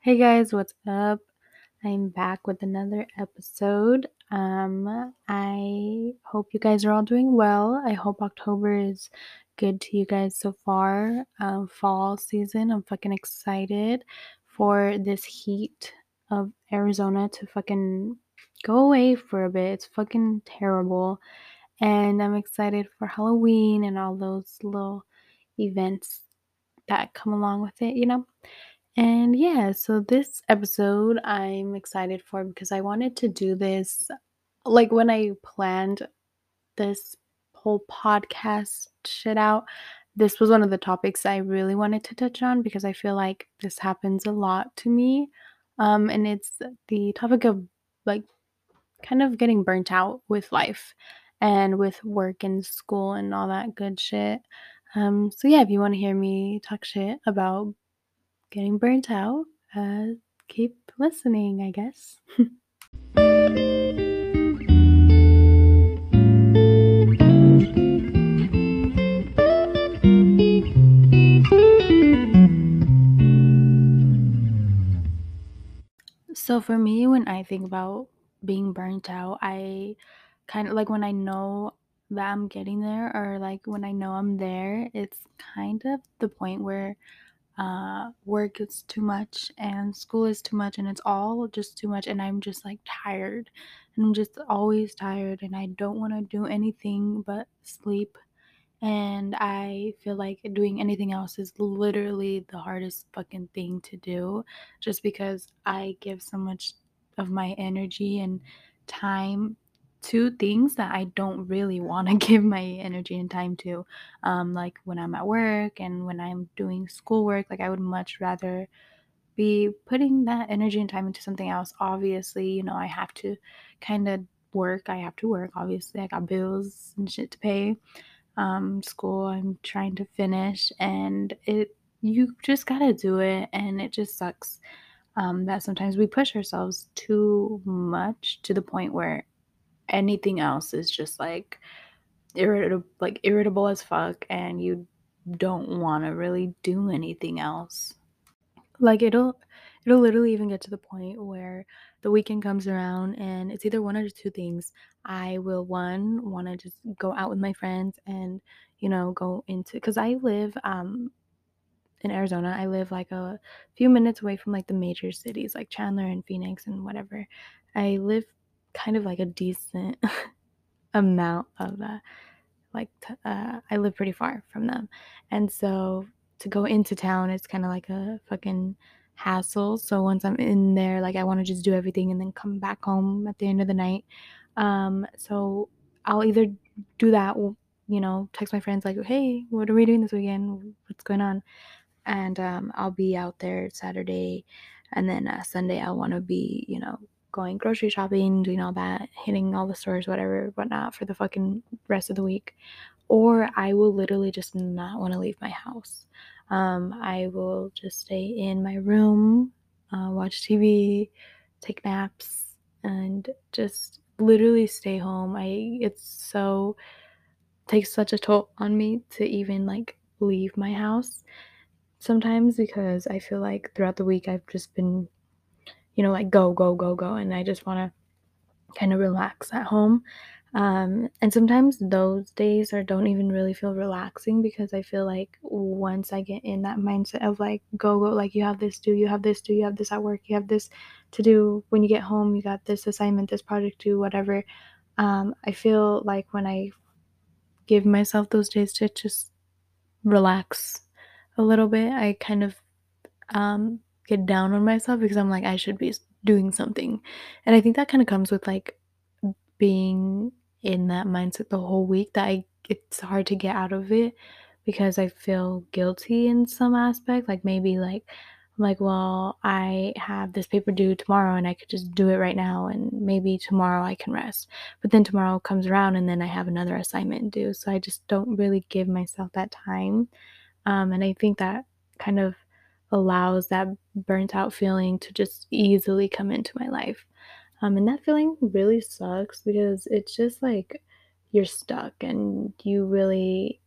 Hey guys, what's up? I'm back with another episode. Um, I hope you guys are all doing well. I hope October is good to you guys so far. Um, fall season, I'm fucking excited for this heat of Arizona to fucking go away for a bit. It's fucking terrible. And I'm excited for Halloween and all those little events that come along with it, you know? And yeah, so this episode I'm excited for because I wanted to do this like when I planned this whole podcast shit out. This was one of the topics I really wanted to touch on because I feel like this happens a lot to me. Um, and it's the topic of like kind of getting burnt out with life and with work and school and all that good shit. Um, so yeah, if you want to hear me talk shit about getting burnt out, uh, keep listening, I guess. so for me, when I think about being burnt out, I kind of like when I know that I'm getting there or like when I know I'm there, it's kind of the point where uh, work is too much and school is too much and it's all just too much and i'm just like tired. And i'm just always tired and i don't want to do anything but sleep. And i feel like doing anything else is literally the hardest fucking thing to do just because i give so much of my energy and time to things that I don't really want to give my energy and time to. Um, like when I'm at work and when I'm doing schoolwork, like I would much rather be putting that energy and time into something else. Obviously, you know, I have to kind of work. I have to work. Obviously, I got bills and shit to pay. Um, school I'm trying to finish, and it you just gotta do it, and it just sucks. Um, that sometimes we push ourselves too much to the point where anything else is just like irritable like irritable as fuck and you don't want to really do anything else. Like it'll it'll literally even get to the point where the weekend comes around and it's either one or two things. I will one want to just go out with my friends and you know go into because i live um in arizona i live like a few minutes away from like the major cities like chandler and phoenix and whatever. I live kind of like a decent amount of uh, like t- uh, I live pretty far from them, and so to go into town it's kind of like a fucking hassle. So once I'm in there, like I want to just do everything and then come back home at the end of the night. Um, so I'll either do that, you know, text my friends like, "Hey, what are we doing this weekend? What's going on?" And um, I'll be out there Saturday, and then uh, Sunday I want to be, you know, going grocery shopping, doing all that, hitting all the stores, whatever, whatnot, for the fucking rest of the week. Or I will literally just not want to leave my house. Um, I will just stay in my room, uh, watch TV, take naps, and just literally stay home. I it's so takes such a toll on me to even like leave my house sometimes because I feel like throughout the week I've just been you know, like go, go, go, go. And I just want to kind of relax at home. Um, and sometimes those days are don't even really feel relaxing because I feel like once I get in that mindset of like go go like you have this do you have this do you have this at work you have this to do when you get home you got this assignment this project do whatever um, I feel like when I give myself those days to just relax a little bit I kind of um, get down on myself because I'm like, I should be doing something. And I think that kind of comes with like being in that mindset the whole week that I it's hard to get out of it because I feel guilty in some aspect. Like maybe like I'm like, well, I have this paper due tomorrow and I could just do it right now and maybe tomorrow I can rest. But then tomorrow comes around and then I have another assignment due. So I just don't really give myself that time. Um, and I think that kind of allows that burnt out feeling to just easily come into my life. Um, and that feeling really sucks because it's just like you're stuck and you really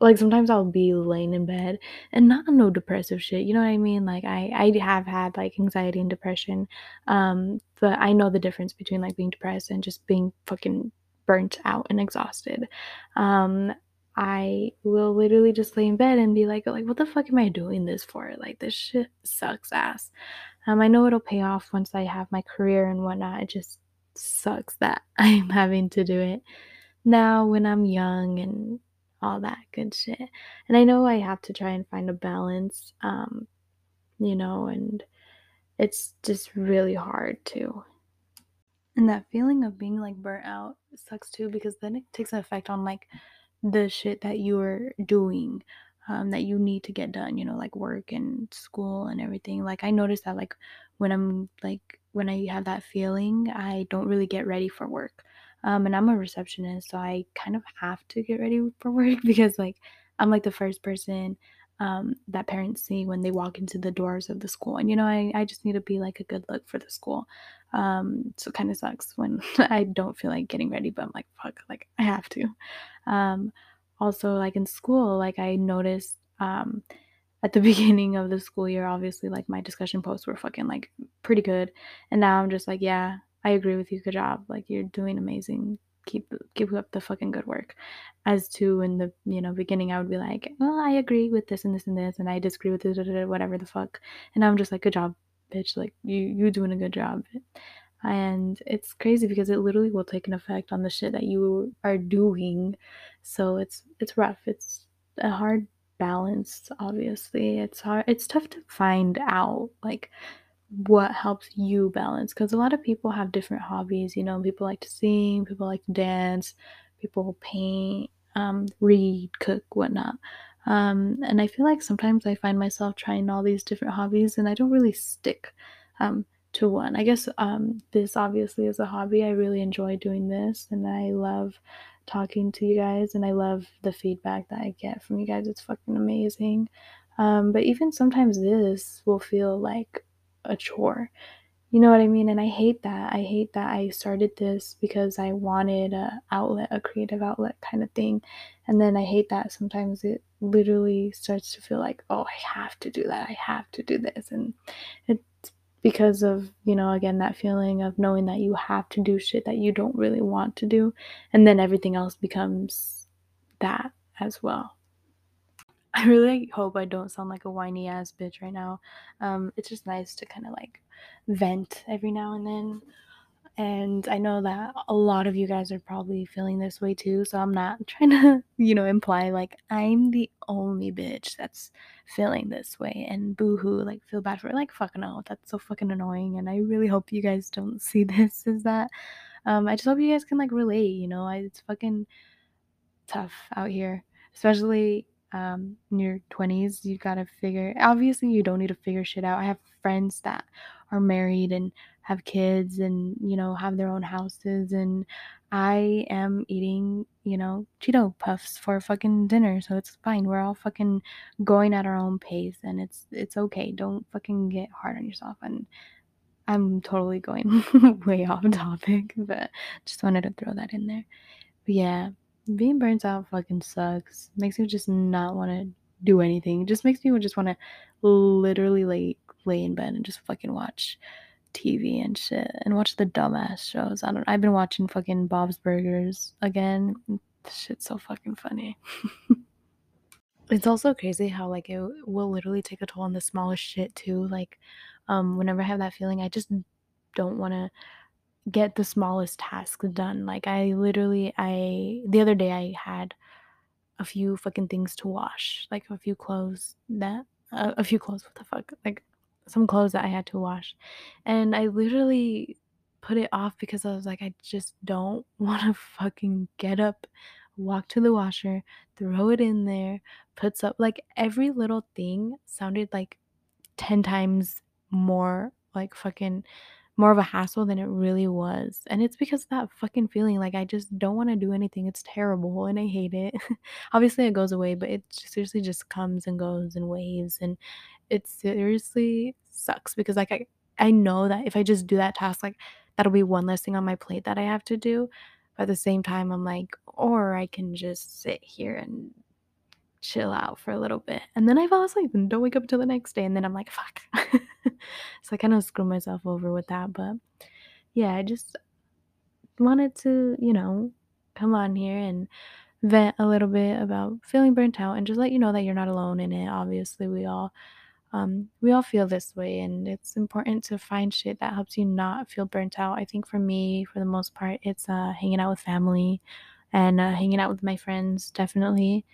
like sometimes I'll be laying in bed and not no depressive shit, you know what I mean? Like I I have had like anxiety and depression. Um, but I know the difference between like being depressed and just being fucking burnt out and exhausted. Um, I will literally just lay in bed and be like like what the fuck am I doing this for? Like this shit sucks ass. Um, I know it'll pay off once I have my career and whatnot. It just sucks that I'm having to do it now when I'm young and all that good shit. And I know I have to try and find a balance, um, you know, and it's just really hard too. And that feeling of being like burnt out sucks too because then it takes an effect on like the shit that you're doing um, that you need to get done, you know, like work and school and everything. Like I noticed that like when I'm like when I have that feeling, I don't really get ready for work. Um, and I'm a receptionist, so I kind of have to get ready for work because like I'm like the first person um, that parents see when they walk into the doors of the school. And you know, I, I just need to be like a good look for the school. Um, so it kind of sucks when I don't feel like getting ready, but I'm like, fuck, like I have to. Um, also, like in school, like I noticed um, at the beginning of the school year, obviously, like my discussion posts were fucking like pretty good. And now I'm just like, yeah, I agree with you. Good job. Like you're doing amazing. Keep keep up the fucking good work. As to in the you know beginning, I would be like, well, I agree with this and this and this, and I disagree with this, whatever the fuck. And I'm just like, good job, bitch. Like you you doing a good job. And it's crazy because it literally will take an effect on the shit that you are doing. So it's it's rough. It's a hard balance. Obviously, it's hard. It's tough to find out like what helps you balance because a lot of people have different hobbies you know people like to sing people like to dance people paint um, read cook whatnot. Um, and i feel like sometimes i find myself trying all these different hobbies and i don't really stick um, to one. I guess um, this obviously is a hobby. I really enjoy doing this and i love talking to you guys and i love the feedback that i get from you guys. It's fucking amazing. Um, but even sometimes this will feel like a chore. You know what I mean? And I hate that. I hate that I started this because I wanted a outlet, a creative outlet kind of thing. And then I hate that sometimes it literally starts to feel like, oh, I have to do that. I have to do this. And it's because of, you know, again, that feeling of knowing that you have to do shit that you don't really want to do. And then everything else becomes that as well. I really hope I don't sound like a whiny ass bitch right now. Um, it's just nice to kind of like vent every now and then. And I know that a lot of you guys are probably feeling this way too. So I'm not trying to, you know, imply like I'm the only bitch that's feeling this way and boohoo, like feel bad for it. Like, fucking no, that's so fucking annoying. And I really hope you guys don't see this as that. Um, I just hope you guys can like relate, you know, I, it's fucking tough out here, especially um, in your 20s, you gotta figure. Obviously, you don't need to figure shit out. I have friends that are married and have kids and you know have their own houses and I am eating, you know, Cheeto puffs for fucking dinner, so it's fine. We're all fucking going at our own pace and it's it's okay. Don't fucking get hard on yourself and I'm totally going way off topic, but just wanted to throw that in there. But yeah, being burnt out fucking sucks. Makes me just not want to do anything. Just makes me just want to literally lay lay in bed and just fucking watch TV and shit and watch the dumbass shows. I don't. Know. I've been watching fucking Bob's Burgers again. This shit's so fucking funny. it's also crazy how like it will literally take a toll on the smallest shit too. Like, um, whenever I have that feeling, I just don't want to get the smallest tasks done. Like I literally I the other day I had a few fucking things to wash, like a few clothes that uh, a few clothes what the fuck? Like some clothes that I had to wash. And I literally put it off because I was like I just don't want to fucking get up, walk to the washer, throw it in there, puts up like every little thing sounded like 10 times more like fucking more of a hassle than it really was. And it's because of that fucking feeling like I just don't want to do anything. It's terrible and I hate it. Obviously it goes away, but it seriously just comes and goes in waves and it seriously sucks because like I I know that if I just do that task like that'll be one less thing on my plate that I have to do. But at the same time I'm like or I can just sit here and chill out for a little bit, and then I fall asleep and don't wake up until the next day, and then I'm like, "Fuck." So I kinda screw myself over with that, but yeah, I just wanted to, you know, come on here and vent a little bit about feeling burnt out and just let you know that you're not alone in it. Obviously, we all um we all feel this way and it's important to find shit that helps you not feel burnt out. I think for me, for the most part, it's uh hanging out with family and uh, hanging out with my friends definitely.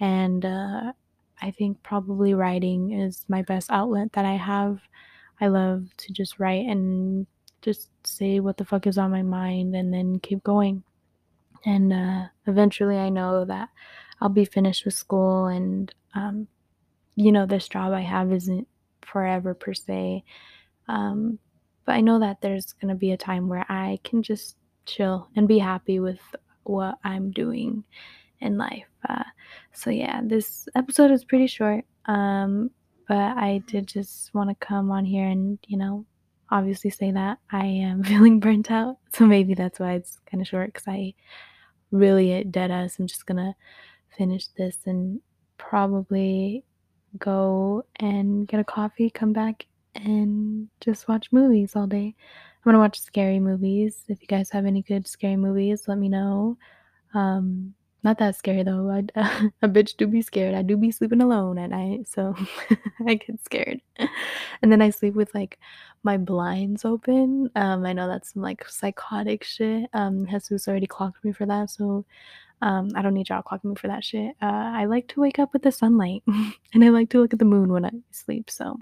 And uh I think probably writing is my best outlet that I have. I love to just write and just say what the fuck is on my mind and then keep going. And uh, eventually, I know that I'll be finished with school, and um, you know, this job I have isn't forever per se. Um, but I know that there's gonna be a time where I can just chill and be happy with what I'm doing in life. Uh, so yeah, this episode is pretty short. Um, but I did just want to come on here and, you know, obviously say that I am feeling burnt out. So maybe that's why it's kind of short because I really at dead ass I'm just gonna finish this and probably go and get a coffee, come back and just watch movies all day. I'm gonna watch scary movies. If you guys have any good scary movies, let me know. Um, not that scary though. I a bitch do be scared. I do be sleeping alone at night, so I get scared. And then I sleep with like my blinds open. Um, I know that's some like psychotic shit. Um, Jesus already clocked me for that, so um, I don't need y'all clocking me for that shit. Uh, I like to wake up with the sunlight, and I like to look at the moon when I sleep. So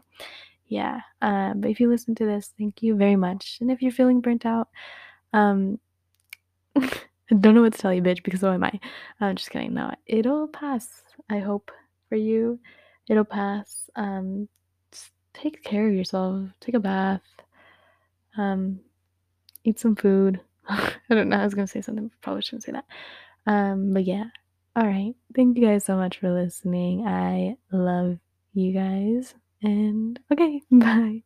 yeah. Uh, but if you listen to this, thank you very much. And if you're feeling burnt out, um, don't know what to tell you, bitch, because so am I. I'm just kidding. No, it'll pass. I hope for you. It'll pass. Um, take care of yourself. Take a bath. Um, eat some food. I don't know. I was gonna say something. Probably shouldn't say that. Um, but yeah. All right. Thank you guys so much for listening. I love you guys. And okay, bye.